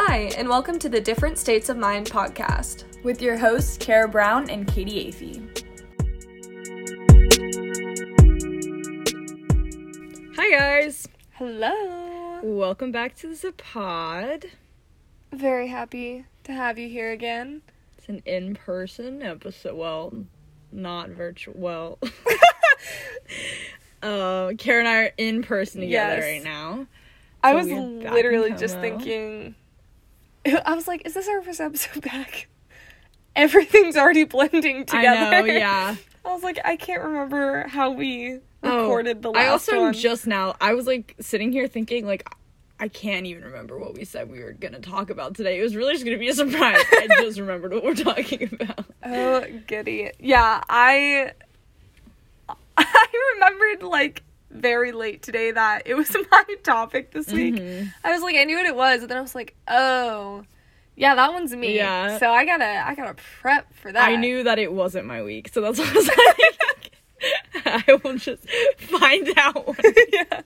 Hi, and welcome to the Different States of Mind podcast. with your hosts, Kara Brown and Katie Afey. Hi guys, Hello. welcome back to the pod. Very happy to have you here again. It's an in-person episode. Well, not virtual. Well, uh, Kara and I are in person together Yes. right now. I was literally just Como. I was like, is this our first episode back? Everything's already blending together. I know, yeah. I was like, I can't remember how we Oh, recorded the last I also one. just now. I was like sitting here thinking like. I can't even remember what we said we were gonna talk about today. It was really just gonna be a surprise. I just remembered what we're talking about. Oh, goody. Yeah, I I remembered like very late today that it was my topic this week. Mm-hmm. I was like, I knew what it was, and then I was like, oh, yeah, that one's me. Yeah. So I gotta, I gotta prep for that. I knew that it wasn't my week, so that's why I was like, I will just find out when, yeah.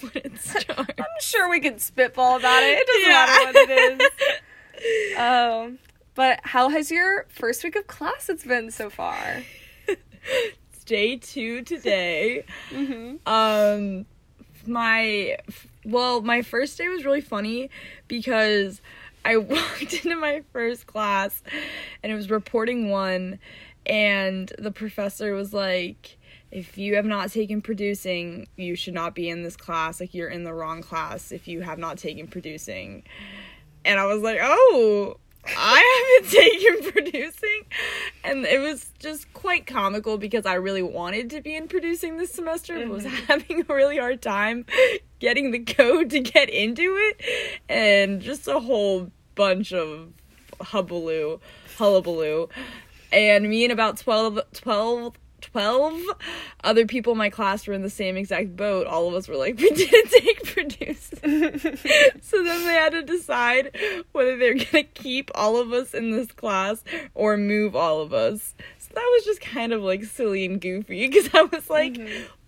when it starts. I'm sure we can spitball about it. It doesn't Yeah. matter what it is. Um, but how has your first week of class it's been so far? Day two today. Mm-hmm. Um, my well, my first day was really funny because I walked into my first class and it was reporting one, and the professor was like. If you have not taken producing, you should not be in this class. Like, you're in the wrong class if you have not taken producing. And I was like, oh, I haven't taken producing. And it was just quite comical because I really wanted to be in producing this semester, but was mm-hmm. having a really hard time getting the code to get into it. And just a whole bunch of hubbaloo, hullabaloo. And me and about 12, 12 12 other people in my class were in the same exact boat. All of us were like, we didn't take produce. so then they had to decide whether they're to keep all of us in this class or move all of us. So that was just kind of like silly and goofy because I was like,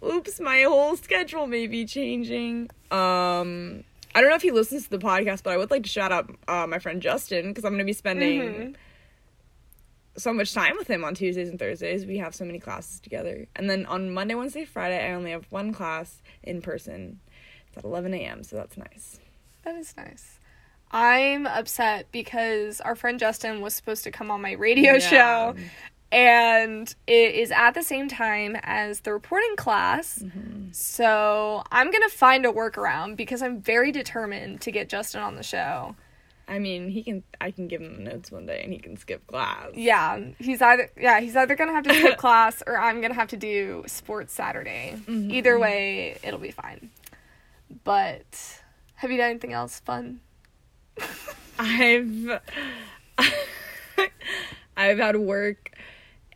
oops, my whole schedule may be changing. Um, I don't know if he listens to the podcast, but I would like to shout out uh, my friend Justin because I'm going to be spending Mhm. So much time with him on Tuesdays and Thursdays. We have so many classes together. And then on Monday, Wednesday, Friday, I only have one class in person. It's at 11 a.m., so that's nice. That is nice. I'm upset because our friend Justin was supposed to come on my radio Yeah. show and it is at the same time as the reporting class. Mm-hmm. So I'm going to find a workaround because I'm very determined to get Justin on the show. I mean, he can. I can give him the notes one day, and he can skip class. Yeah, he's either yeah, he's either to have to skip class or I'm to have to do sports Saturday. Mm-hmm. Either way, it'll be fine. But have you done anything else fun? I've I've had work,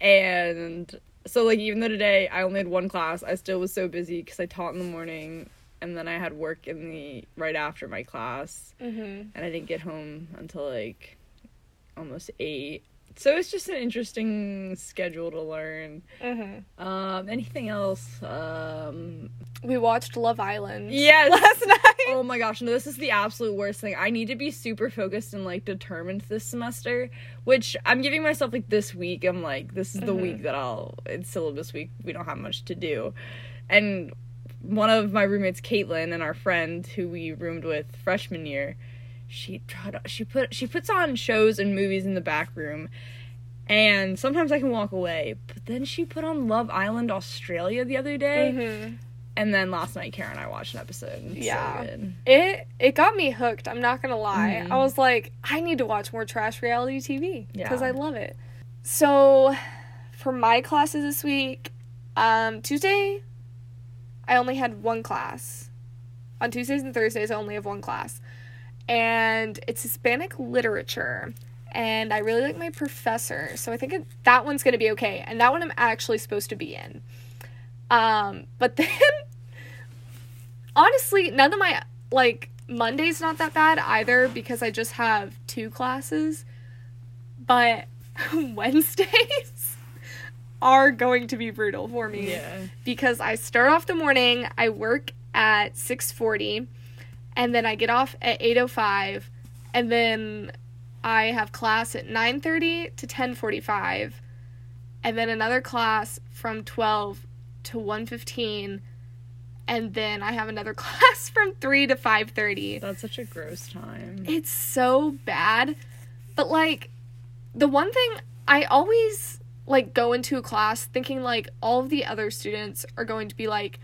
and so like even though today I only had one class, I still was so busy because I taught in the morning, and then I had work in the right after my class, Mhm. and I didn't get home until like almost eight. So it's just an interesting schedule to learn. Mhm. Um, anything else? Um, We watched Love Island. yes. Last night. Oh my gosh, no, this is the absolute worst thing. I need to be super focused and like determined this semester, which I'm giving myself like this week. I'm like, this is the week that I'll, it's syllabus week. We don't have much to do. And one of my roommates, Caitlin, and our friend who we roomed with freshman year, she tried, she put, she puts on shows and movies in the back room. And sometimes I can walk away, but then she put on Love Island Australia the other day, Mhm. and then last night Karen and I watched an episode. Yeah. so. It it got me hooked. I'm not gonna lie. Mhm. I was like, I need to watch more trash reality TV because Yeah. I love it. So, for my classes this week, um, Tuesday, I only had one class. On Tuesdays and Thursdays, I only have one class, and it's Hispanic literature. And I really like my professor, so I think it, that one's gonna be okay. And that one I'm actually supposed to be in. Um, but then honestly, none of my like Monday's not that bad either because I just have two classes. But Wednesdays are going to be brutal for me Yeah. because I start off the morning, I work at 6:40 and then I get off at 8:05 and then I have class at 9:30 to 10:45 and then another class from 12 to 1:15 and then I have another class from 3 to 5:30. That's such a gross time. It's so bad. But like the one thing I always like go into a class thinking like all of the other students are going to be like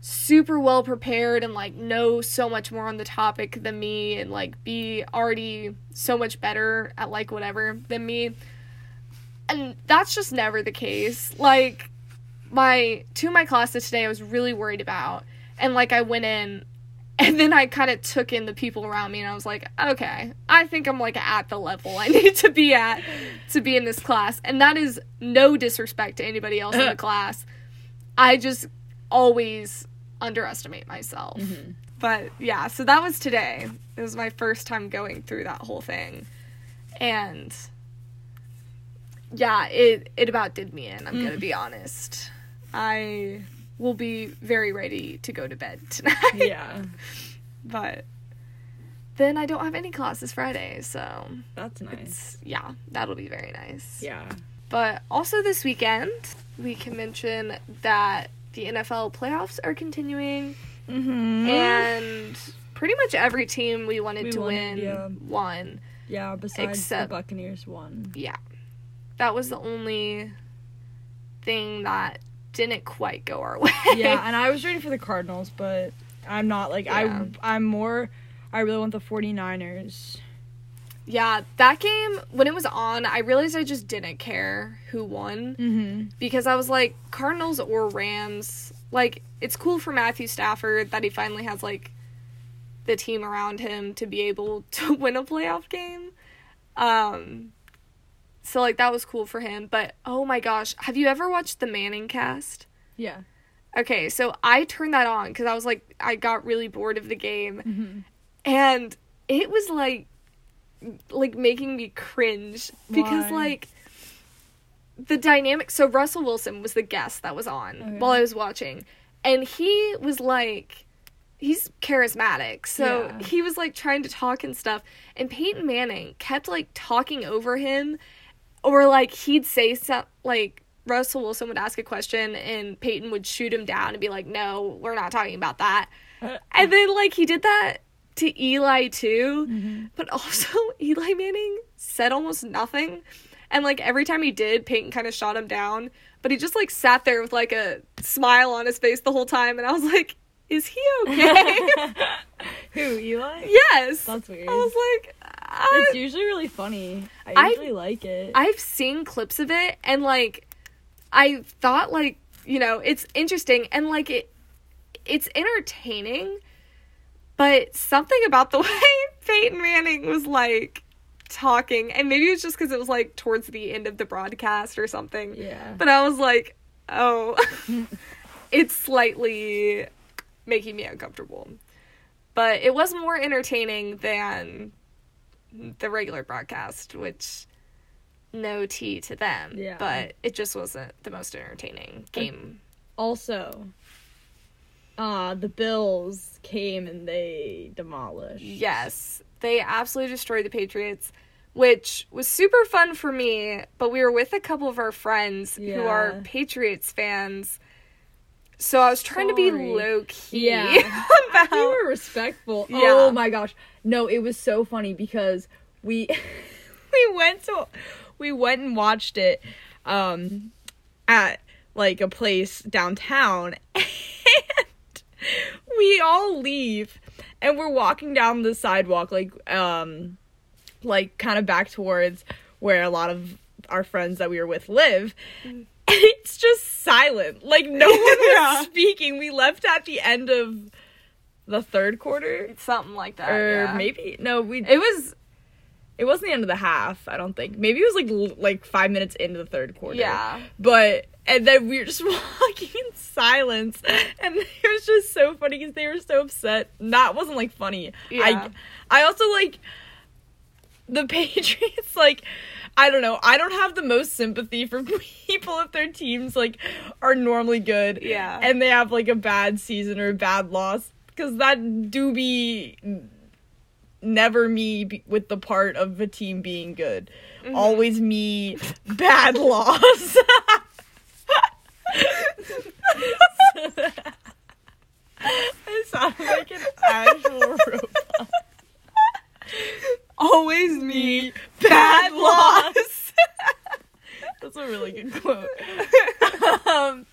super well prepared and like know so much more on the topic than me and like be already so much better at like whatever than me. And that's just never the case. Like my two of my classes today I was really worried about. And like I went in and then I kind of took in the people around me and I was like, okay, I think I'm like at the level I need to be at to be in this class. And that is no disrespect to anybody else in the class. I just always underestimate myself. Mm-hmm. But yeah, so that was today. It was my first time going through that whole thing. And yeah, it it about did me in, I'm going to mm. be honest. I will be very ready to go to bed tonight. yeah, But then I don't have any classes Friday, so that's nice. yeah, that'll be very nice. Yeah. But also this weekend, we can mention that the NFL playoffs are continuing Mm-hmm. and pretty much every team we wanted We to wanted, win yeah. won. yeah, besides Except- the Buccaneers won. Yeah. That was the only thing that didn't quite go our way. yeah, and I was rooting for the Cardinals, but I'm not like Yeah. I I'm more I really want the 49ers. Yeah, that game when it was on, I realized I just didn't care who won Mm-hmm. because I was like Cardinals or Rams. Like it's cool for Matthew Stafford that he finally has like the team around him to be able to win a playoff game. Um so like that was cool for him, but oh my gosh, have you ever watched the Manning cast? Yeah. Okay, so I turned that on cuz I was like I got really bored of the game Mm-hmm. and it was like like making me cringe because Why? like the dynamic so Russell Wilson was the guest that was on Okay. while I was watching and he was like he's charismatic so Yeah. he was like trying to talk and stuff and Peyton Manning kept like talking over him or like he'd say some like Russell Wilson would ask a question and Peyton would shoot him down and be like no we're not talking about that and then like he did that to Eli too. Mm-hmm. But also Eli Manning said almost nothing. And like every time he did, Peyton kind of shot him down. But he just like sat there with like a smile on his face the whole time. And I was like, is he okay? Who Eli? yes. That's weird. I was like, It's usually really funny. I I- usually like it. I've seen clips of it and like I thought like, you know, it's interesting and like it it's entertaining, but something about the way Peyton Manning was like talking and maybe it was just cuz it was like towards the end of the broadcast or something. yeah. But I was like, "Oh, it's slightly making me uncomfortable." But it was more entertaining than the regular broadcast, which no tea to them. Yeah. But it just wasn't the most entertaining game. also, uh, the Bills came and they demolished. Yes, they absolutely destroyed the Patriots, which was super fun for me. But we were with a couple of our friends who are Patriots fans. So I was trying to be low key Yeah. about We were respectful. Yeah. Oh my gosh. No, it was so funny because we we went to we went and watched it um at like a place downtown and we all leave and we're walking down the sidewalk like um like kind of back towards where a lot of our friends that we were with live it's just silent like no one was speaking we left at the end of the third quarter something like that. or yeah. maybe no we it was it wasn't the end of the half i don't think maybe it was like like five minutes into the third quarter yeah. but and then we were just walking in silence and it was just so funny because they were so upset that wasn't like funny Yeah. i i also like the patriots like i don't know i don't have the most sympathy for people if their teams like are normally good Yeah. and they have like a bad season or a bad loss because that do be never me with the part of the team being good. Mm-hmm. Always me, bad loss. I sound like an actual robot. Always Me, bad loss. That's a really good quote. um,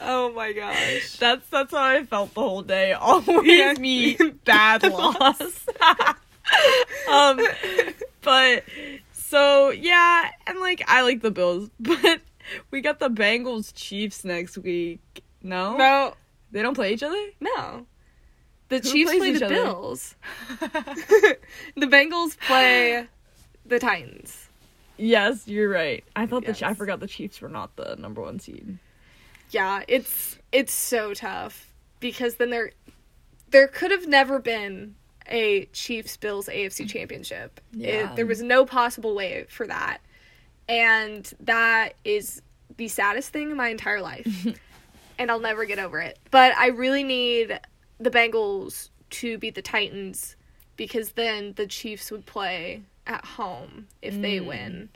oh my gosh. that's that's how I felt the whole day. Always Yeah. me, bad loss. um, but so yeah, and like I like the Bills, but we got the Bengals Chiefs next week. No, No, they don't play each other. no. The Who Chiefs play the other? Bills. the Bengals play the Titans. yes, you're right. I thought the I forgot the Chiefs were not the number one seed. Yeah, it's it's so tough because then there there could have never been a Chiefs Bills AFC championship. It- Yeah. there was no possible way for that. And that is the saddest thing in my entire life. and I'll never get over it. But I really need the Bengals to beat the Titans because then the Chiefs would play at home if they Mm. win.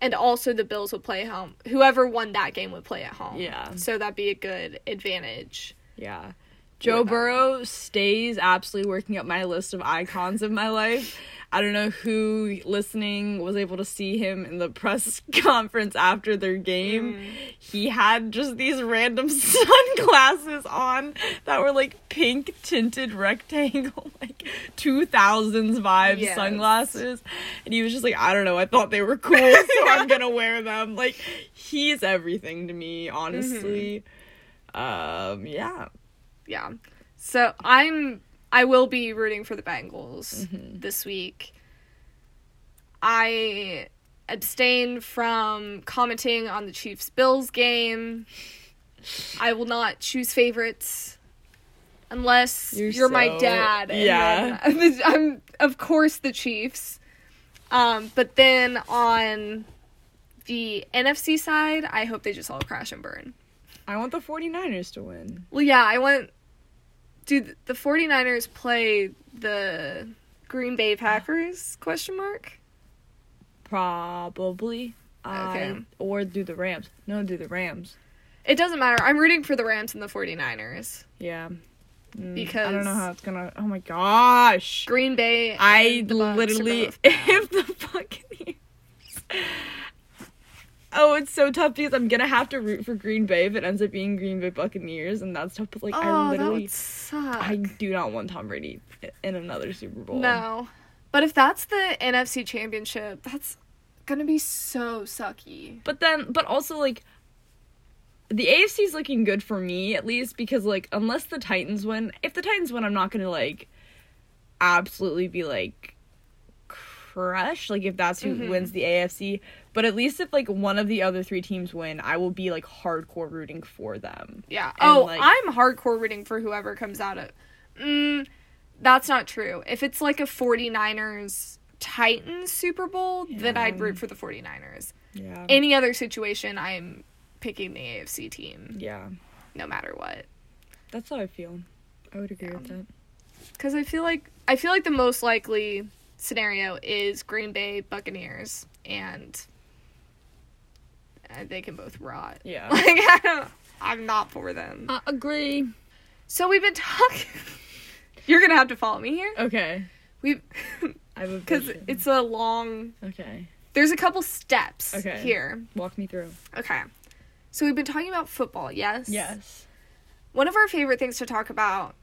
And also the Bills would play home. Whoever won that game would play at home. Yeah. So that'd be a good advantage. Yeah. Joe Burrow stays absolutely working up my list of icons of my life. I don't know who listening was able to see him in the press conference after their game. Mm. He had just these random sunglasses on that were like pink tinted rectangle, like 2000s vibes Yes. sunglasses. And he was just like, I don't know, I thought they were cool, so I'm gonna wear them. Like, he's everything to me, honestly. Um, yeah. Yeah. So I'm I will be rooting for the Bengals Mm-hmm. this week. I abstain from commenting on the Chiefs Bills game. I will not choose favorites unless You're you're, my so- dad. and yeah. then- I'm of course the Chiefs. Um, but then on the NFC side, I hope they just all crash and burn. I want the 49ers to win. Well, yeah, I want. Do the 49ers play the Green Bay Packers? Question mark. Probably. Okay. Or do the Rams. No, do the Rams. It doesn't matter. I'm rooting for the Rams and the 49ers. Yeah. Mm, I don't know how it's gonna. Oh my gosh. Green Bay. I literally. If the Buccaneers. Oh, it's so tough because I'm gonna have to root for Green Bay if it ends up being Green Bay Buccaneers, and that's tough. But like, oh, I that literally, would suck. I do not want Tom Brady in another Super Bowl. No, but if that's the NFC Championship, that's gonna be so sucky. But then, but also like, the AFC is looking good for me at least because like, unless the Titans win, if the Titans win, I'm not gonna like, absolutely be like, crushed. Like if that's who Mhm. wins the AFC, but at least if like one of the other three teams win, I will be like hardcore rooting for them. Yeah. And, oh, like- I'm hardcore rooting for whoever comes out of. Mm, that's not true. If it's like a 49ers Titans Super Bowl, then I'd root for the 49ers. Yeah. Any other situation, I'm picking the AFC team, yeah. no matter what. That's how I feel. I would agree Yeah. with that. Because I feel like I feel like the most likely scenario is Green Bay Buccaneers, and Uh, they can both rot. Yeah. Like I don't, I'm not for them. I agree. So we've been talking. You're gonna have to follow me here. Okay. We, I have because it's a long. okay. There's a couple steps Okay. here. Walk me through. Okay. So we've been talking about football, yes. Yes. One of our favorite things to talk about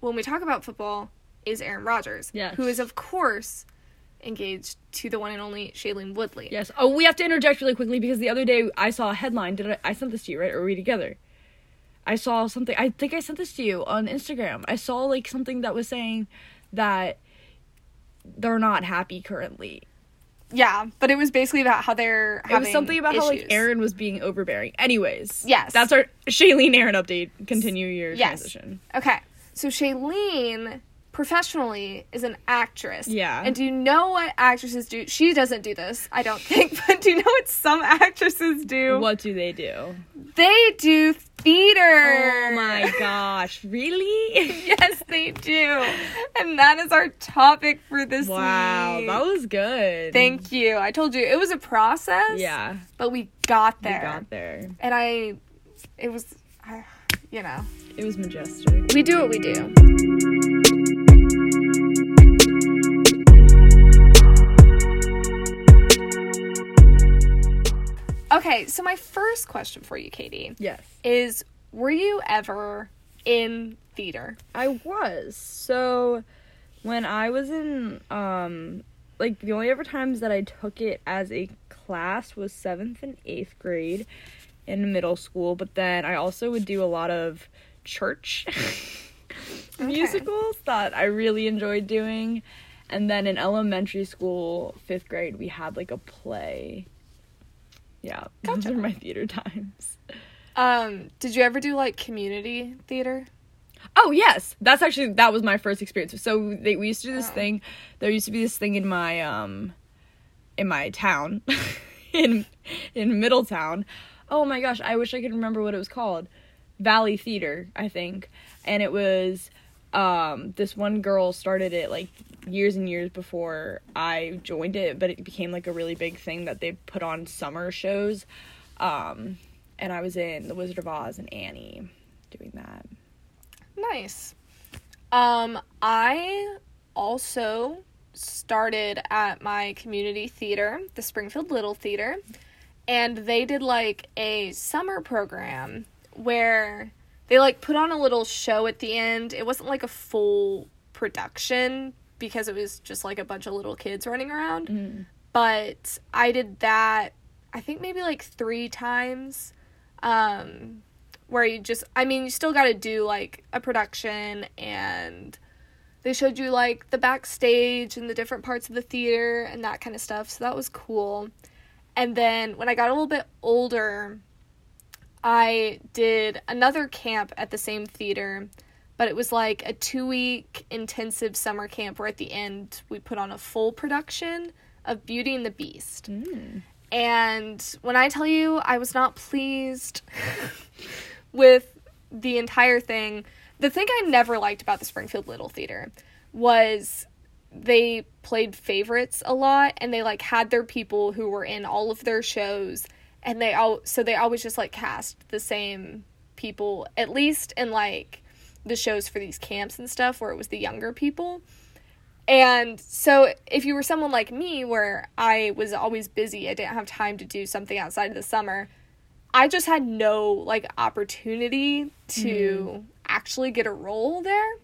when we talk about football is Aaron Rodgers. Yes. Who is of course engaged to the one and only Shailene Woodley. Yes. Oh, we have to interject really quickly because the other day I saw a headline. Did I? I sent this to you, right? Or were we together? I saw something. I think I sent this to you on Instagram. I saw like something that was saying that they're not happy currently. Yeah, but it was basically about how they're It having was something about how like. Aaron was being overbearing. Anyways. Yes. That's our Shailene Aaron update. Continue your Yes. transition. Okay. So Shailene professionally is an actress. Yeah. And do you know what actresses do? She doesn't do this, I don't think, but do you know what some actresses do? What do they do? They do theater. Oh my gosh, really? yes, they do. And that is our topic for this wow, week. that was good. Thank you. I told you it was a process. Yeah, But we got there. we got there. And I, it was, I, you know, It was majestic. we do what we do. Okay, so my first question for you, Katie, Yes. is were you ever in theater? I was. So when I was in um like the only ever times that I took it as a class was 7th and 8th grade in middle school, but then I also would do a lot of church musicals that I really enjoyed doing. And then in elementary school, 5th grade, we had like a play. Yeah, those Gotcha. are my theater times. Um, did you ever do like community theater? Oh yes, that's actually that was my first experience. So they, we used to do this Oh. thing. There used to be this thing in my um in my town in in Middletown. Oh my gosh, I wish I could remember what it was called. Valley Theater, I think. And it was um this one girl started it like years and years before I joined it, but it became like a really big thing that they put on summer shows. Um and I was in The Wizard of Oz and Annie doing that. Nice. Um, I also started at my community theater, the Springfield Little Theater, and they did like a summer program where they like put on a little show at the end. It wasn't like a full production because it was just like a bunch of little kids running around. But I did that I think maybe like 3 times. Um where you just I mean you still got to do like a production and they showed you like the backstage and the different parts of the theater and that kind of stuff. So that was cool. And then when I got a little bit older, I did another camp at the same theater, but it was like a 2-week intensive summer camp where at the end we put on a full production of Beauty and the Beast. Mm. And when I tell you I was not pleased with the entire thing, the thing I never liked about the Springfield Little Theater was they played favorites a lot and they like had their people who were in all of their shows and they all so they always just like cast the same people at least in like the shows for these camps and stuff where it was the younger people. And so if you were someone like me where I was always busy, I didn't have time to do something outside of the summer, I just had no like opportunity to mm-hmm. actually get a role there.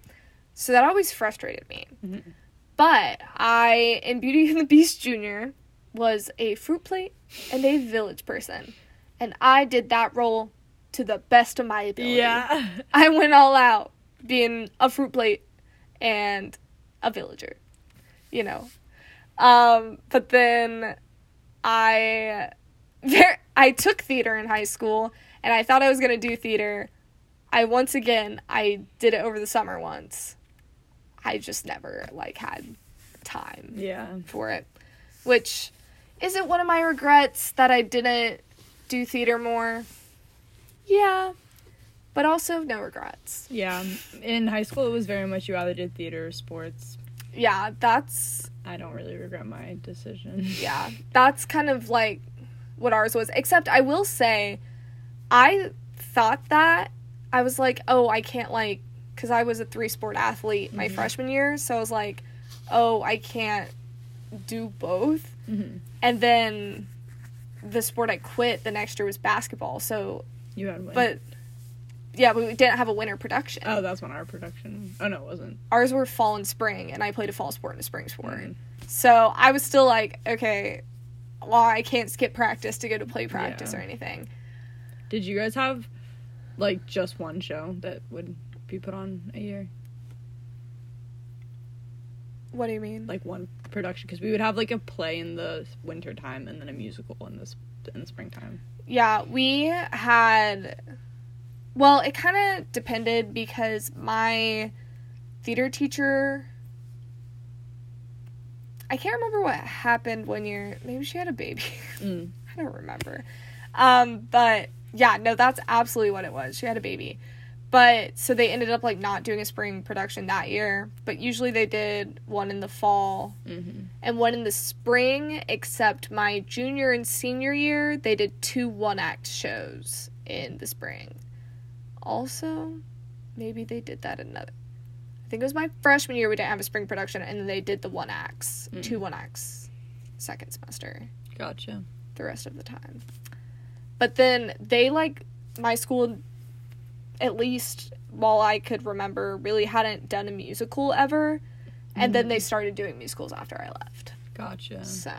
So that always frustrated me. Mm-hmm. But I in Beauty and the Beast Junior was a fruit plate and a village person. And I did that role to the best of my ability. Yeah. I went all out being a fruit plate and a villager, you know. Um, but then I there I took theater in high school and I thought I was going to do theater. I once again I did it over the summer once. I just never like had time Yeah. for it, which isn't one of my regrets that I didn't do theater more. Yeah, but also no regrets. Yeah. In high school, it was very much you either did theater or sports. Yeah, that's I don't really regret my decision. yeah, that's kind of like what ours was. Except I will say, I thought that I was like, oh, I can't like, because I was a three sport athlete my freshman year, so I was like, oh, I can't do both. Mhm. And then the sport I quit the next year was basketball. So, You had one. but yeah, but we didn't have a winter production. oh, that's when our production. Oh no, it wasn't. Ours were fall and spring, and I played a fall sport and a spring sport. Mhm. So I was still like, okay, well, I can't skip practice to go to play practice Yeah. or anything. Did you guys have like just one show that would be put on a year? What do you mean? Like one production? Because we would have like a play in the winter time and then a musical in the in springtime. Yeah, we had. Well, it kind of depended because my theater teacher. I can't remember what happened one year. Maybe she had a baby. Mm. I don't remember. Um, but yeah, no, that's absolutely what it was. She had a baby. But so they ended up like not doing a spring production that year, but usually they did one in the fall Mm-hmm. and one in the spring, except my junior and senior year, they did two one act shows in the spring. Also, maybe they did that another. I think it was my freshman year we didn't have a spring production, and then they did the one acts, two one acts, second semester Gotcha. the rest of the time. But then they like my school at least while I could remember really hadn't done a musical ever. And then they started doing musicals after I left. Gotcha. So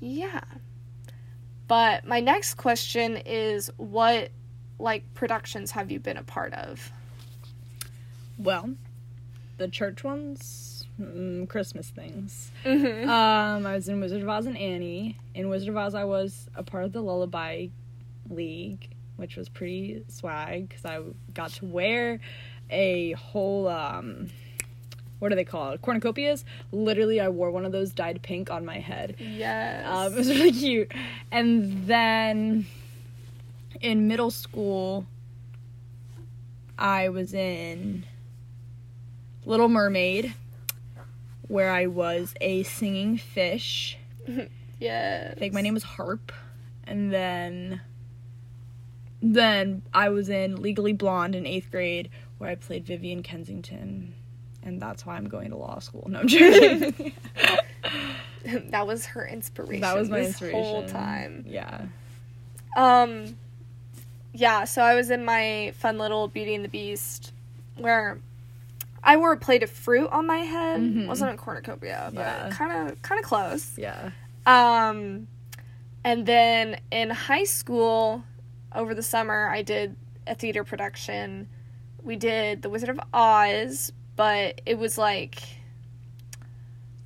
yeah. But my next question is what like productions have you been a part of? Well, the church ones, mm, Christmas things. Mm-hmm. Um, I was in Wizard of Oz and Annie. In Wizard of Oz, I was a part of the Lullaby League, which was pretty swag because I got to wear a whole um, what are they called? Cornucopias. Literally, I wore one of those dyed pink on my head. Yes. Um, it was really cute. And then in middle school, I was in Little Mermaid, where I was a singing fish. yes. I think my name was Harp. And then then I was in Legally Blonde in eighth grade, where I played Vivienne Kensington. And that's why I'm going to law school. No, I'm joking. that was her inspiration. that was my this inspiration. whole time. Yeah. Um, yeah, so I was in my fun little Beauty and the Beast where I wore a plate of fruit on my head. Mhm. wasn't a cornucopia, but kind of kind of close. Yeah. Um, and then in high school, over the summer, I did a theater production. We did The Wizard of Oz, but it was like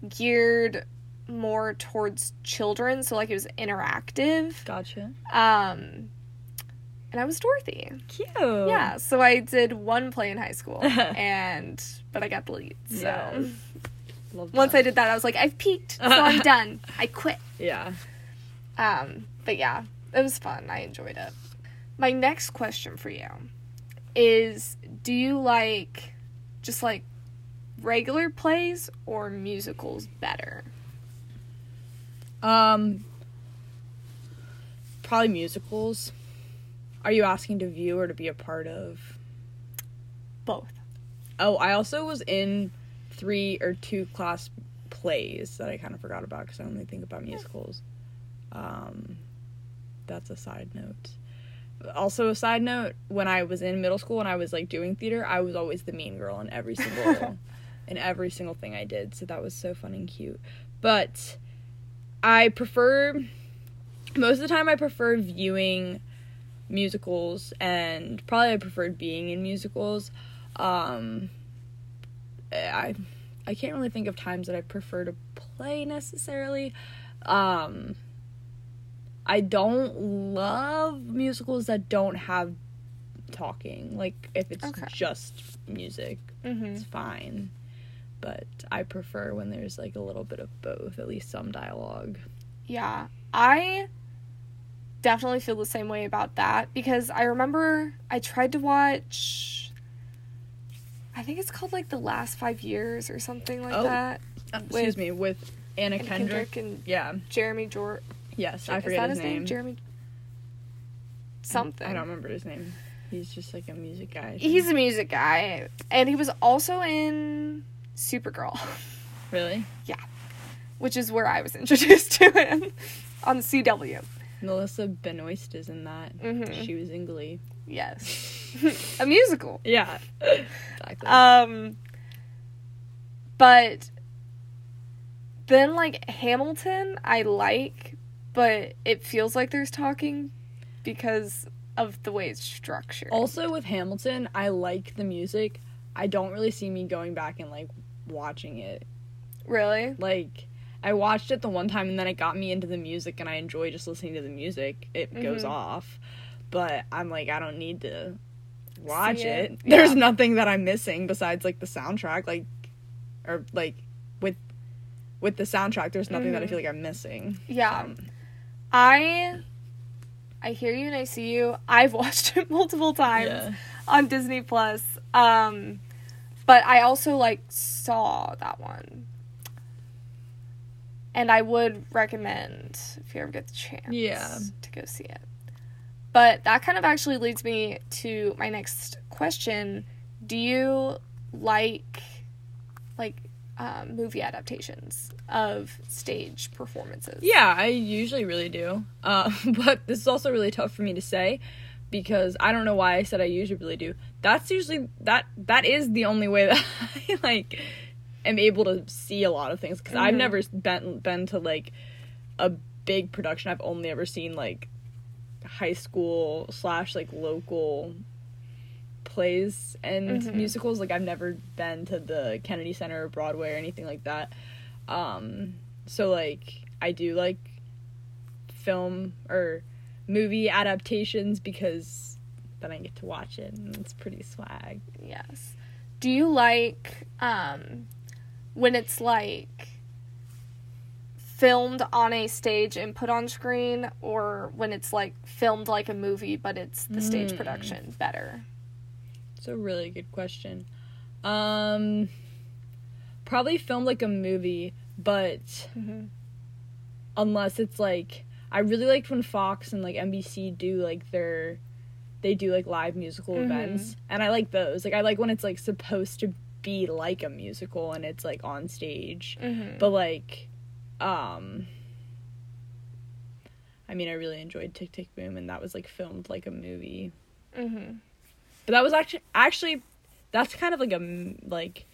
geared more towards children, so like it was interactive. Gotcha. Um, and I was Dorothy. Cute. Yeah, so I did one play in high school, and but I got the lead. So Yes. Once. I did that, I was like, I've peaked, so I'm done. I quit. Yeah. Um, but yeah, it was fun. I enjoyed it. My next question for you is: Do you like just like regular plays or musicals better? Um. Probably musicals. Are you asking to view or to be a part of? Both. Oh, I also was in three or two class plays that I kind of forgot about because I only think about musicals. Um, that's a side note. Also, a side note: when I was in middle school and I was like doing theater, I was always the mean girl in every single in every single thing I did. So that was so fun and cute. But I prefer most of the time I prefer viewing musicals and probably I preferred being in musicals. Um I I can't really think of times that I prefer to play necessarily. Um I don't love musicals that don't have talking. Like if it's Okay. just music, Mm-hmm. it's fine. But I prefer when there's like a little bit of both, at least some dialogue. Yeah, I definitely feel the same way about that because I remember I tried to watch. I think it's called like the last five years or something like Oh, that. Excuse me, with Anna And Kendrick. Kendrick and Yeah. Jeremy Jor. Yes, I is forget that his, name. Jeremy. Something. I don't remember his name. He's just like a music guy. He's a music guy, and he was also in Supergirl, really yeah, which is where I was introduced to him on CW. Melissa Benoist is in that. Mhm. She was in Glee. Yes, a musical. Yeah, exactly. Um, but then like Hamilton, I like, but it feels like there's talking because of the way it's structured. also with Hamilton, I like the music. I don't really see me going back and like watching it. really? Like I watched it the one time and then it got me into the music and I enjoy just listening to the music. It goes Mhm. off. But I'm like I don't need to watch it. it. There's Yeah. nothing that I'm missing besides like the soundtrack, like or like with with the soundtrack. There's nothing that I Mhm. feel like I'm missing. Yeah. Um, I I hear you and I see you. I've watched it multiple times yeah. on Disney Plus. Um but I also like saw that one. And I would recommend if you ever get the chance Yeah. to go see it. But that kind of actually leads me to my next question. Do you like like um, movie adaptations of stage performances? Yeah, I usually really do. Uh, but this is also really tough for me to say because I don't know why I said I usually really do. That's usually that that is the only way that I like am able to see a lot of things because I've Mhm. never been been to like a big production. I've only ever seen like high school slash like local plays and Mhm. musicals. Like I've never been to the Kennedy Center or Broadway or anything like that. Um, so like I do like film or movie adaptations because then I get to watch it and it's pretty swag. Yes. Do you like um when it's like filmed on a stage and put on screen or when it's like filmed like a movie but it's the stage Mm. production better? It's a really good question. Um, probably film like a movie, but Mm-hmm. unless it's like I really liked when Fox and like NBC do like their they do like live musical Mhm. events and I like those. Like I like when it's like supposed to be like a musical and it's like on stage. Mm-hmm. But like um I mean I really enjoyed Tick Tick Boom and that was like filmed like a movie. mm-hmm. But that was actually actually that's kind of like a like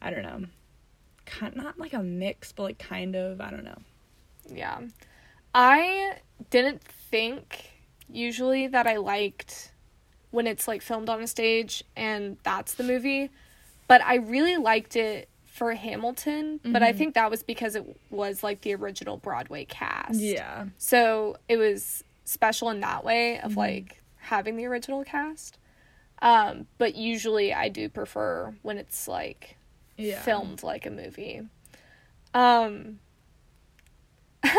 I don't know. Kind not like a mix but like kind of, I don't know. Yeah. I didn't think usually that I liked when it's like filmed on a stage and that's the movie, but I really liked it for Hamilton, but I Mhm. think that was because it was like the original Broadway cast. Yeah. So it was special in that way of Mhm. like having the original cast. Um, but usually I do prefer when it's like Yeah. filmed like a movie. Um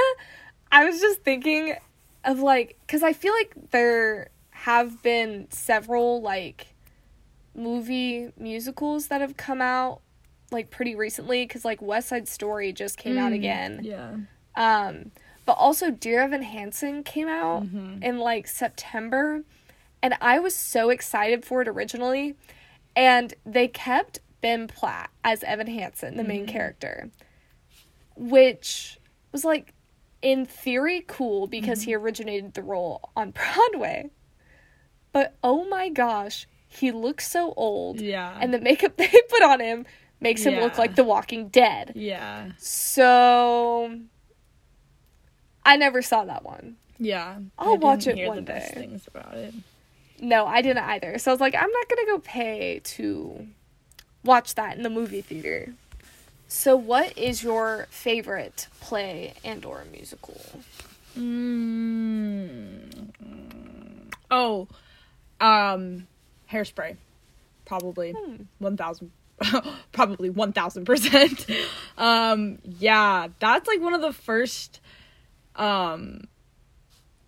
I was just thinking of like cuz I feel like there have been several like movie musicals that have come out like pretty recently cuz like West Side Story just came out Mm, again. Yeah. Um but also Dear Evan Hansen came out Mhm. in like September and I was so excited for it originally and they kept Ben Platt as Evan Hansen, the main Mhm. character, which was like in theory cool because he originated the role on Broadway. But oh my gosh, he looks so old Yeah. and the makeup they put on him makes him look like The Walking Dead. yeah. So I never saw that one. Yeah. I'll watch it hear one the best day. things about it. No, I didn't either. So I was like, I'm not gonna go pay to watch that in the movie theater. So, what is your favorite play and or musical? Mm. Oh, um, hairspray, probably Hmm. one thousand, probably one thousand percent. Um, yeah, that's like one of the first. Um,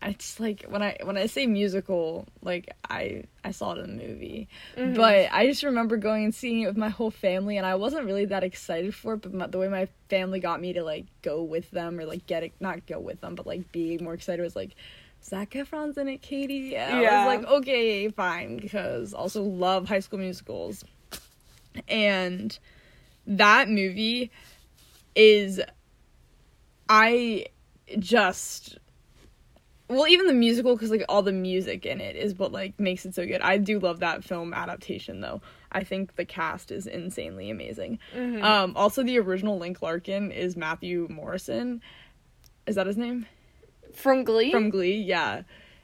it's like when I when I say musical, like I I saw it in the movie, Mhm. but I just remember going and seeing it with my whole family, and I wasn't really that excited for it. But my, the way my family got me to like go with them or like get it, not go with them, but like be more excited was like Zac Efron's in it, Katie. And Yeah. I was like, okay, fine, because also love High School Musicals, and that movie is I just well even the musical because like all the music in it is what like makes it so good. I do love that film adaptation though. I think the cast is insanely amazing. Mhm. um also the original link larkin is matthew morrison. Is that his name? From Glee? from glee yeah.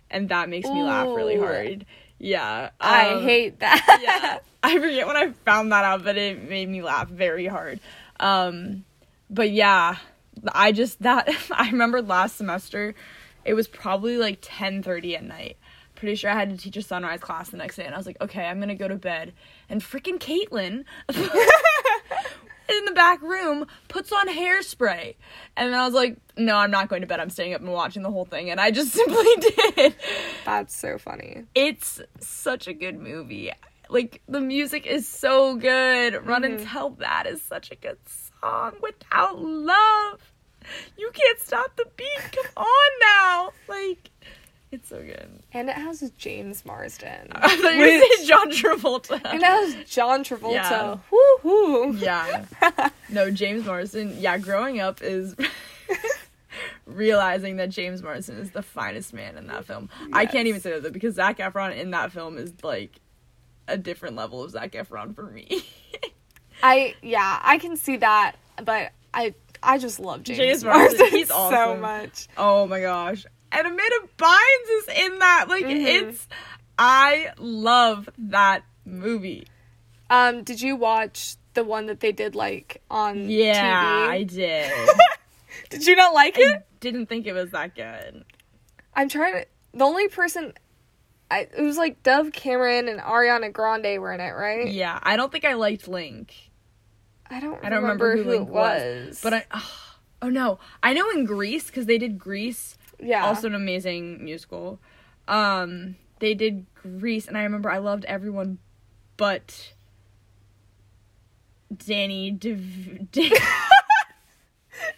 And that makes me laugh really hard. Yeah I um, hate that. yeah. I forget when i found that out but it made me laugh very hard. Um but yeah i just that i remember last semester it was probably like 10:30 at night pretty sure I had to teach a sunrise class the next day, and I was like, okay, I'm gonna go to bed. And freaking Caitlin in the back room puts on hairspray, and then I was like, no, I'm not going to bed. I'm staying up and watching the whole thing, and I just simply did. That's so funny. It's such a good movie. Like the music is so good. Run and mm-hmm. Tell That is such a good song. Without love, you can't stop the beat. Come on now, like it's so good. And it has James Marsden. I thought you gonna John Travolta. and it has John Travolta. Yeah. Woo-hoo. Yeah. No, James Marsden. Yeah, growing up is realizing that James Marsden is the finest man in that film. I can't even say that because Zac Efron in that film is like a different level of Zac Efron for me. I yeah, I can see that, but I I just love James, James Marsden, Marsden, he's so much. oh my gosh. And Amanda Bynes is in that. Like Mhm. it's I love that movie. Um, did you watch the one that they did like on TV? Yeah, TV? I did. Did you not like I it? didn't think it was that good. I'm trying to. The only person, I it was like Dove Cameron and Ariana Grande were in it, right? Yeah, I don't think I liked Link. I don't. I don't remember, who, who it was. was, But I oh, no, I know in Grease because they did Grease, yeah, also an amazing musical. Um, they did Grease, and I remember I loved everyone, but Danny Dev- Dan-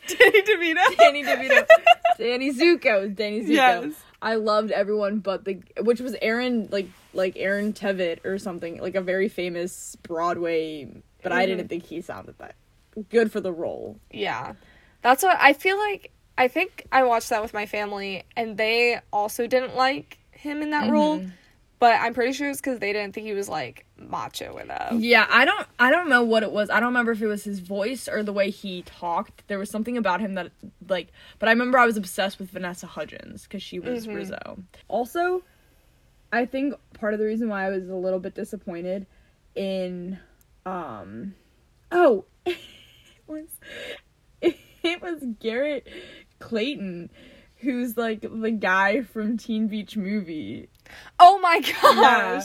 Danny DeVito. Danny DeVito, Danny Zuko, Danny Zuko. Yes. I loved everyone but the which was Aaron like like Aaron Tveit or something like a very famous Broadway, but I Mm-hmm. didn't think he sounded that good for the role. Yeah. That's what I feel like. I think I watched that with my family, and they also didn't like him in that role. Mm-hmm. But I'm pretty sure it's because they didn't think he was like macho enough. Yeah, I don't I don't know what it was. I don't remember if it was his voice or the way he talked. There was something about him that like but I remember I was obsessed with Vanessa Hudgens cuz she was Mhm. Rizzo. Also, I think part of the reason why I was a little bit disappointed in um oh, it was it was Garrett Clayton who's like the guy from Teen Beach Movie. Oh my gosh. Yeah.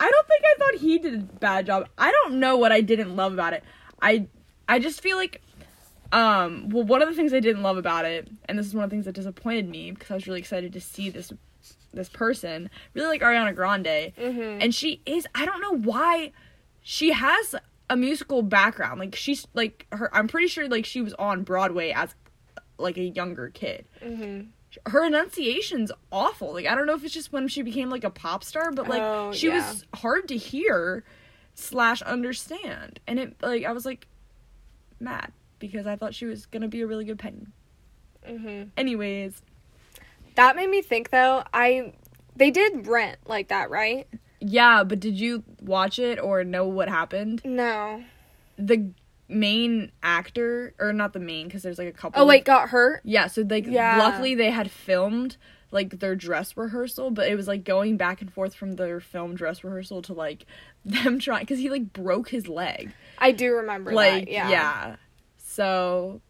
I don't think I thought he did a bad job. I don't know what I didn't love about it. I I just feel like um well one of the things I didn't love about it, and this is one of the things that disappointed me because I was really excited to see this this person, really like Ariana Grande. Mhm. And she is I don't know why she has a musical background. Like she's like her I'm pretty sure like she was on Broadway as like a younger kid Mhm. her enunciation's awful. Like I don't know if it's just when she became like a pop star, but like Oh, she yeah. was hard to hear slash understand, and it like I was like mad because I thought she was gonna be a really good Penny. Mhm. Anyways, That made me think though. I they did Rent like that, right? Yeah, but did you watch it or know what happened? No. The main actor, or not the main, because there's like a couple. Oh wait, got hurt. Yeah, so like Yeah. luckily they had filmed like their dress rehearsal, but it was like going back and forth from their film dress rehearsal to like them trying because he like broke his leg. I do remember Like that. Yeah. yeah. So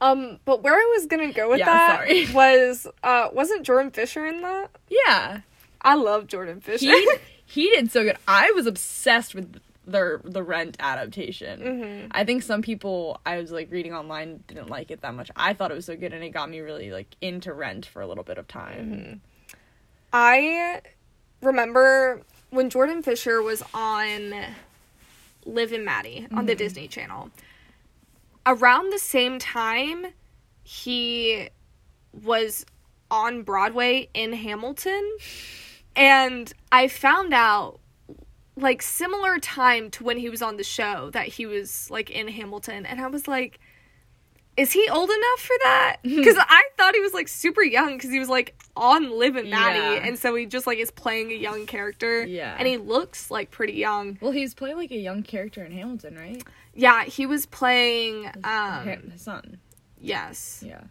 Um, but where I was gonna go with Yeah, that sorry. was uh wasn't Jordan Fisher in that? yeah, I love Jordan Fisher. he he did so good. I was obsessed with their the Rent adaptation. Mhm. I think some people I was like reading online didn't like it that much. I thought it was so good, and it got me really like into Rent for a little bit of time. I remember when Jordan Fisher was on Liv and Maddie on the Disney Channel. Around the same time, he was on Broadway in Hamilton. And I found out like similar time to when he was on the show that he was like in Hamilton and I was like is he old enough for that? Cuz I thought he was like super young cuz he was like on Liv and Maddie Yeah. and so he just like is playing a young character Yeah. and he looks like pretty young. Well, he's playing like a young character in Hamilton, right? Yeah, he was playing um his son. yes. Yeah.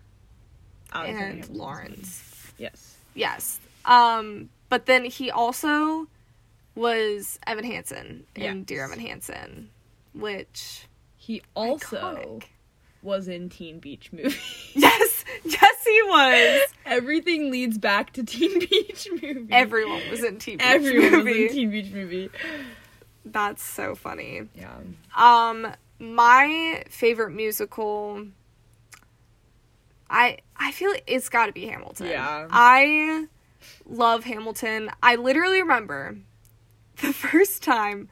Alexander And Laurens. Yes. Yes. Um, but then he also was Evan Hansen in Yes. Dear Evan Hansen, which He also iconic. was in Teen Beach Movie. yes, yes he was. Everything leads back to Teen Beach Movie. Everyone was in Teen Beach Everyone was Movie. in Teen Beach Movie. That's so funny. Yeah. Um, my favorite musical. I I feel it's got to be Hamilton. Yeah. I love Hamilton. I literally remember the first time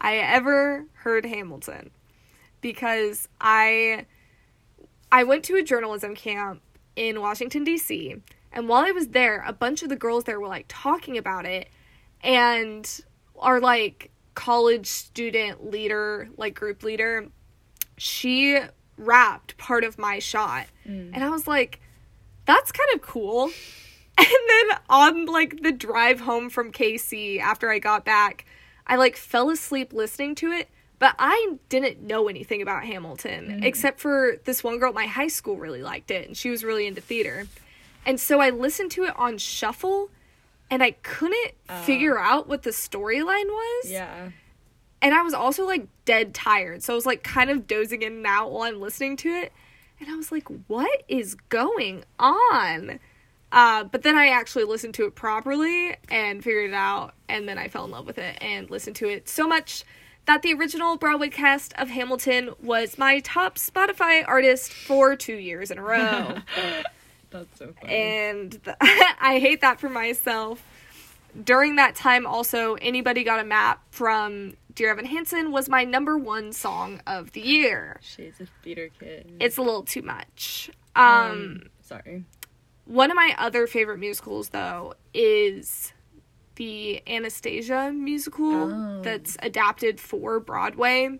I ever heard Hamilton because I I went to a journalism camp in Washington D.C. and while I was there, a bunch of the girls there were like talking about it and our like college student leader, like group leader, she rapped part of my shot. Mm. And I was like, that's kind of cool. And then on like the drive home from KC after I got back, I like fell asleep listening to it, but I didn't know anything about Hamilton mm. except for this one girl at my high school really liked it and she was really into theater. And so I listened to it on shuffle and I couldn't oh. figure out what the storyline was. Yeah. And I was also like dead tired. So I was like kind of dozing in and out while I'm listening to it. And I was like, what is going on? Uh, but then I actually listened to it properly and figured it out. And then I fell in love with it and listened to it so much that the original Broadway cast of Hamilton was my top Spotify artist for two years in a row. That's so funny. and th- I hate that for myself. During that time, also, Anybody Got a Map from Dear Evan Hansen was my number one song of the year. Shades of Theater Kid. It's a little too much. Um, sorry. One of my other favorite musicals, though, is the Anastasia musical Oh. that's adapted for Broadway.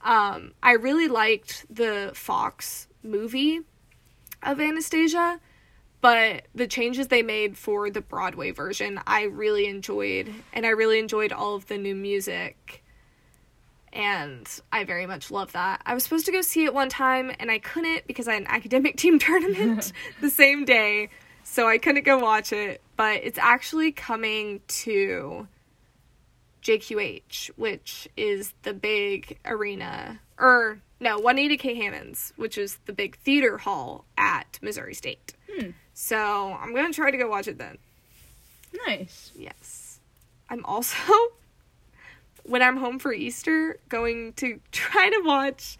Um, I really liked the Fox movie of Anastasia, but the changes they made for the Broadway version, I really enjoyed, and I really enjoyed all of the new music. And I very much love that. I was supposed to go see it one time and I couldn't because I had an academic team tournament the same day. So I couldn't go watch it. But it's actually coming to JQH, which is the big arena, or no, Juanita K. Hammons, which is the big theater hall at Missouri State. Hmm. So I'm going to try to go watch it then. Nice. Yes. I'm also, when I'm home for Easter, going to try to watch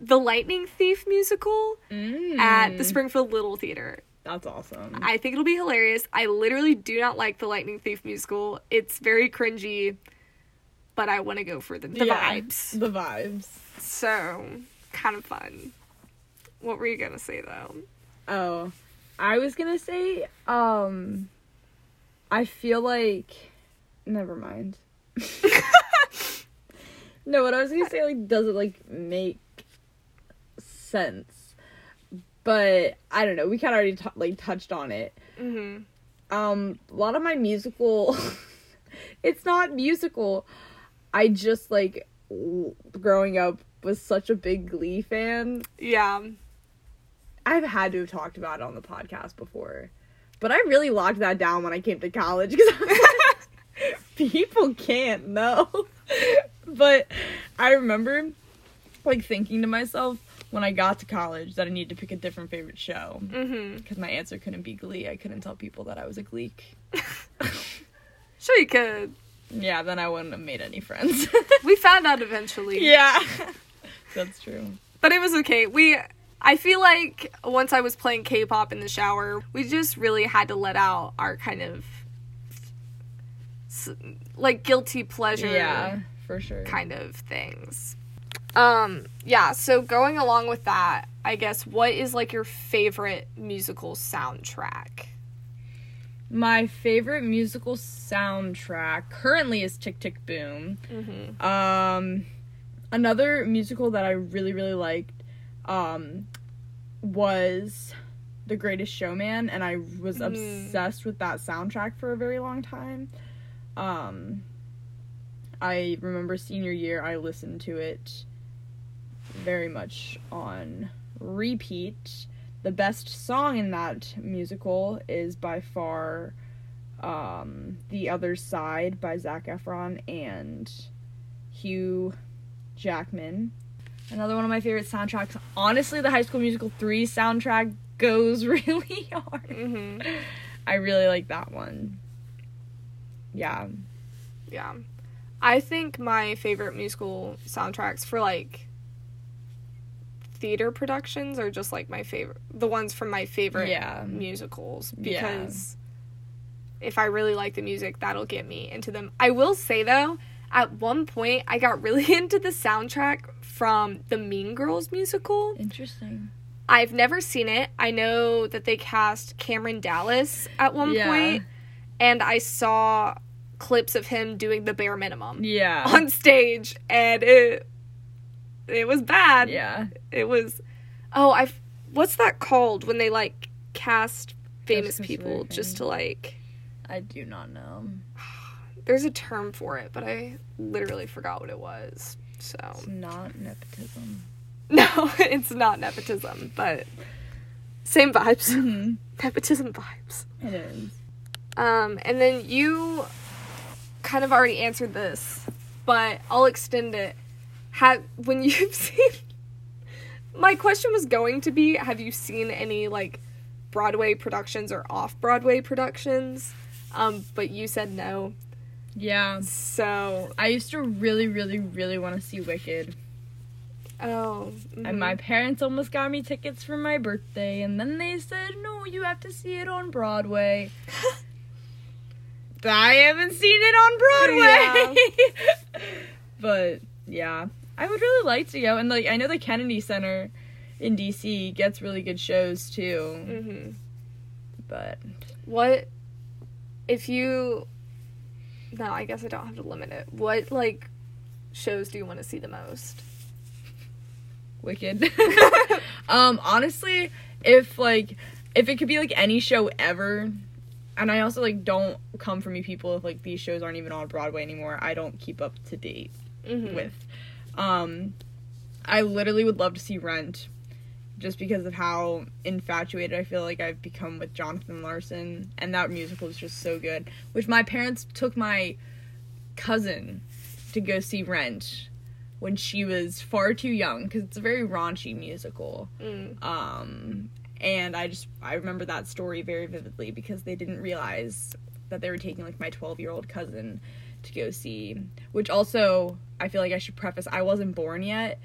the Lightning Thief musical Mm. at the Springfield Little Theater. That's awesome. I think it'll be hilarious. I literally do not like the Lightning Thief musical. It's very cringy, but I want to go for the, the Yeah, vibes. The vibes. So, kind of fun. What were you going to say though? Oh, I was gonna say, um, I feel like, never mind. no, what I was gonna say, like, does it like make sense? But I don't know. We kind of already t- like touched on it. hmm Um, a lot of my musical, it's not musical. I just like w- growing up was such a big Glee fan Yeah. I've had to have talked about it on the podcast before, but I really locked that down when I came to college because people can't know. but I remember like thinking to myself when I got to college that I needed to pick a different favorite show mm-hmm. because my answer couldn't be Glee. I couldn't tell people that I was a Gleek. Sure, you could. yeah, then I wouldn't have made any friends. We found out eventually. yeah, that's true. But it was okay. We I feel like once I was playing K-pop in the shower, we just really had to let out our kind of like guilty pleasure Yeah, for sure. kind of things. Um yeah, so going along with that, I guess what is like your favorite musical soundtrack? My favorite musical soundtrack currently is Tick Tick Boom. Mhm. Um, another musical that I really really liked um, was The Greatest Showman, and I was Mm. obsessed with that soundtrack for a very long time. Um, I remember senior year, I listened to it very much on repeat. The best song in that musical is by far um, The Other Side by Zac Efron and Hugh Jackman. Another one of my favorite soundtracks. Honestly, the High School Musical 3 soundtrack goes really hard. hmm I really like that one. Yeah. Yeah. I think my favorite musical soundtracks for like theater productions are just like my favorite the ones from my favorite Yeah. musicals Yeah. because if I really like the music that'll get me into them. I will say though, at one point I got really into the soundtrack from the Mean Girls musical. Interesting. I've never seen it. I know that they cast Cameron Dallas at one Yeah. point, and I saw clips of him doing the bare minimum Yeah. on stage, and it it was bad. yeah. It was. Oh, I. What's that called when they like cast famous people just to like? I do not know. There's a term for it, but I literally forgot what it was. So It's not nepotism. no, it's not nepotism, but same vibes. Mm-hmm. nepotism vibes. It is. Um, and then you kind of already answered this, but I'll extend it. Have when you've seen my question was going to be have you seen any like Broadway productions or off Broadway productions? Um, but you said no. Yeah. So I used to really, really, really want to see Wicked. oh And mhm. my parents almost got me tickets for my birthday, and then they said, no, you have to see it on Broadway. I haven't seen it on Broadway. but yeah, I would really like to go. And like, I know the Kennedy Center in DC gets really good shows too. Mhm. But What if you No, I guess I don't have to limit it. What like shows do you want to see the most? Wicked. um, honestly, if like if it could be like any show ever, and I also like don't come for me people if like these shows aren't even on Broadway anymore. I don't keep up to date Mhm. with. Um, I literally would love to see Rent, just because of how infatuated I feel like I've become with Jonathan Larson, and that musical is just so good. Which my parents took my cousin to go see Rent when she was far too young because it's a very raunchy musical. Mm. Um, and I just I remember that story very vividly because they didn't realize that they were taking like my 12 year old cousin to go see. Which also I feel like I should preface I wasn't born yet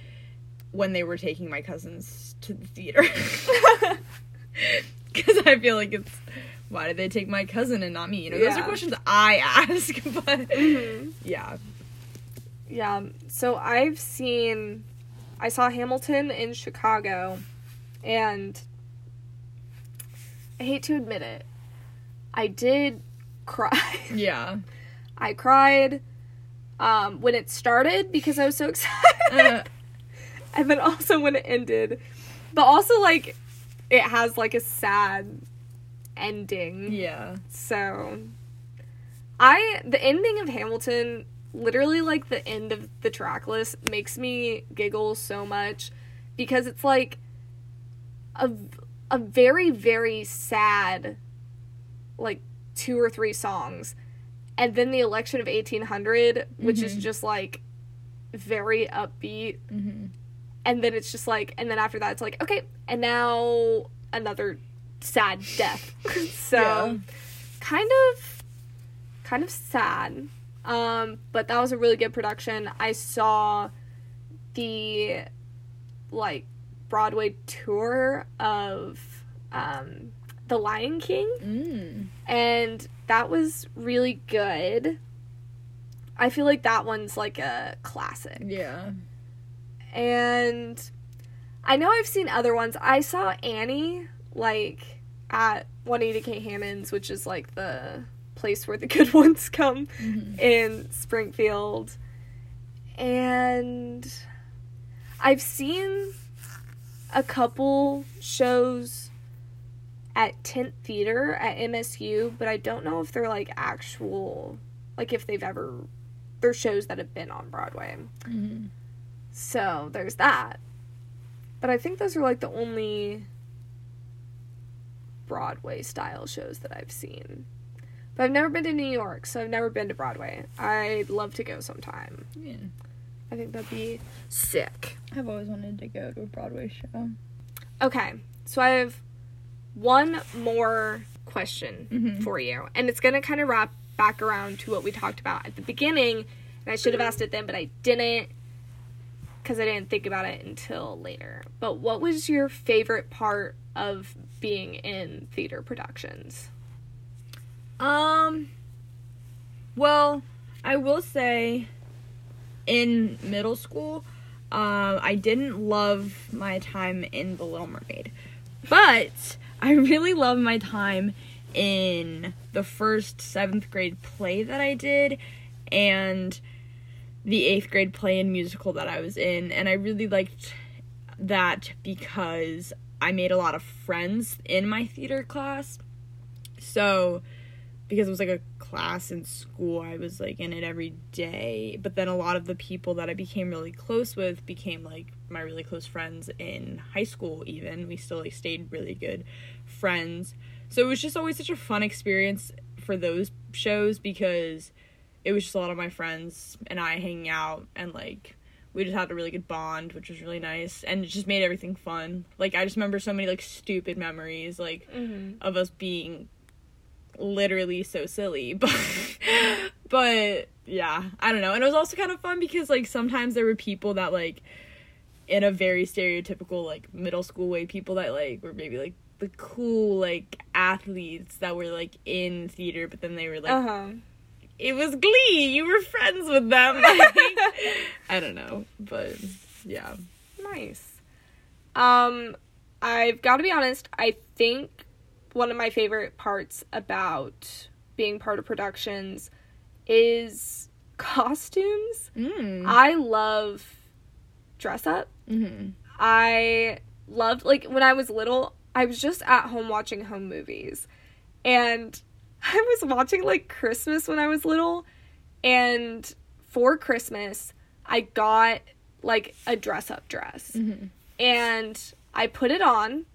when they were taking my cousins to the theater because I feel like it's why did they take my cousin and not me? You know, those are questions I ask, but Mhm. yeah, Yeah. So I've seen I saw Hamilton in Chicago and I hate to admit it. I did cry. yeah. I cried um, when it started because I was so excited. Uh, and then also when it ended. But also like it has like a sad ending. yeah. So I the ending of Hamilton literally like the end of the track list makes me giggle so much because it's like a a very very sad like two or three songs. And then the election of 1800 which is Mhm. just like very upbeat. Hmm and then it's just like and then after that it's like okay and now another sad death. So Yeah. kind of kind of sad. Um but that was a really good production. I saw the like broadway tour of um the lion king Mm. and that was really good i feel like that one's like a classic Yeah. and I know I've seen other ones. I saw Annie like at Juanita K. Hammons, which is like the place where the good ones come Mhm. in Springfield. And I've seen a couple shows at Tent Theater at MSU, but I don't know if they're like actual like if they've ever they're shows that have been on Broadway. Mhm. So there's that. But I think those are like the only Broadway style shows that I've seen. But I've never been to New York, so I've never been to Broadway. I'd love to go sometime. Yeah. I think that'd be sick. I've always wanted to go to a Broadway show. Okay, so I have one more question for you, and it's gonna kind of wrap back around to what we talked about at the beginning. And I should have asked it then, but I didn't because I didn't think about it until later. But what was your favorite part of being in theater productions? Um. Well, I will say, in middle school, um, I didn't love my time in The Little Mermaid, but I really loved my time in the first seventh grade play that I did, and the eighth grade play and musical that I was in, and I really liked that because I made a lot of friends in my theater class. So, because it was like a class in school, I was like in it every day. But then a lot of the people that I became really close with became like my really close friends in high school, even. We still like stayed really good friends. So it was just always such a fun experience for those shows because it was just a lot of my friends and I hanging out and like we just had a really good bond, which was really nice, and it just made everything fun. Like I just remember so many like stupid memories, like mm-hmm. of us being literally so silly, but but yeah, I don't know. And it was also kind of fun because like sometimes there were people that like in a very stereotypical like middle school way, people that like were maybe like the cool like athletes that were like in theater, but then they were like Uh huh. it was glee you were friends with them i don't know but yeah Nice. Um, I've got to be honest. I think one of my favorite parts about being part of productions is costumes. mm. I love dress up. mm-hmm. I loved like when I was little, I was just at home watching home movies. And I was watching like Christmas when I was little and for Christmas, I got like a dress up dress. And I put it on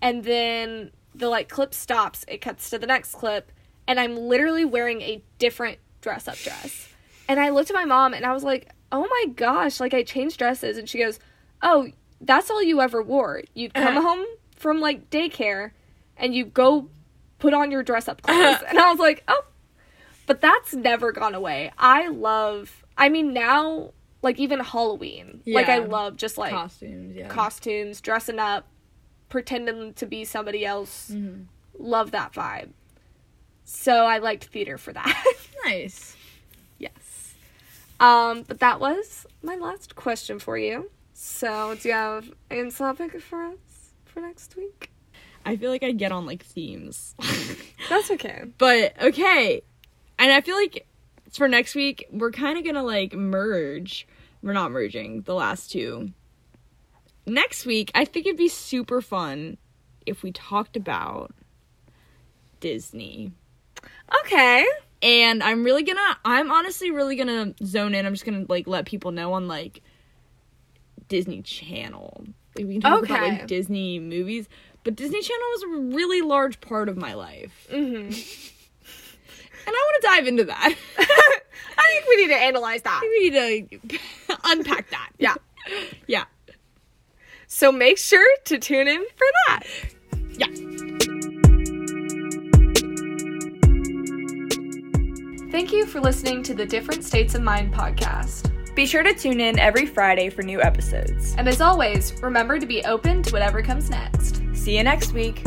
and then the like clip stops, it cuts to the next clip and I'm literally wearing a different dress up dress. And I looked at my mom and I was like, "Oh my gosh, like I changed dresses." And she goes, "Oh, that's all you ever wore. You'd come Uh-huh. home from like daycare and you go put on your dress up clothes." and I was like, "Oh." But that's never gone away. I love I mean now like even Halloween. Like I love just like costumes yeah costumes, dressing up, pretending to be somebody else. Mm-hmm. Love that vibe. So I liked theater for that. nice yes. Um, but that was my last question for you. So do you have a topic for us for next week? i feel like i get on like themes That's okay. but okay and i feel like for next week we're kind of gonna like merge we're not merging the last two next week i think it'd be super fun if we talked about disney Okay. and I'm really gonna I'm honestly really gonna zone in. I'm just gonna like let people know on like Disney Channel. Like, we can talk about Okay. like Disney movies, but Disney Channel was a really large part of my life, Mm-hmm. and I want to dive into that. I think we need to analyze that. we need to unpack that. Yeah. yeah, So make sure to tune in for that. yeah. Thank you for listening to the Different States of Mind podcast. Be sure to tune in every Friday for new episodes. And as always, remember to be open to whatever comes next. See you next week.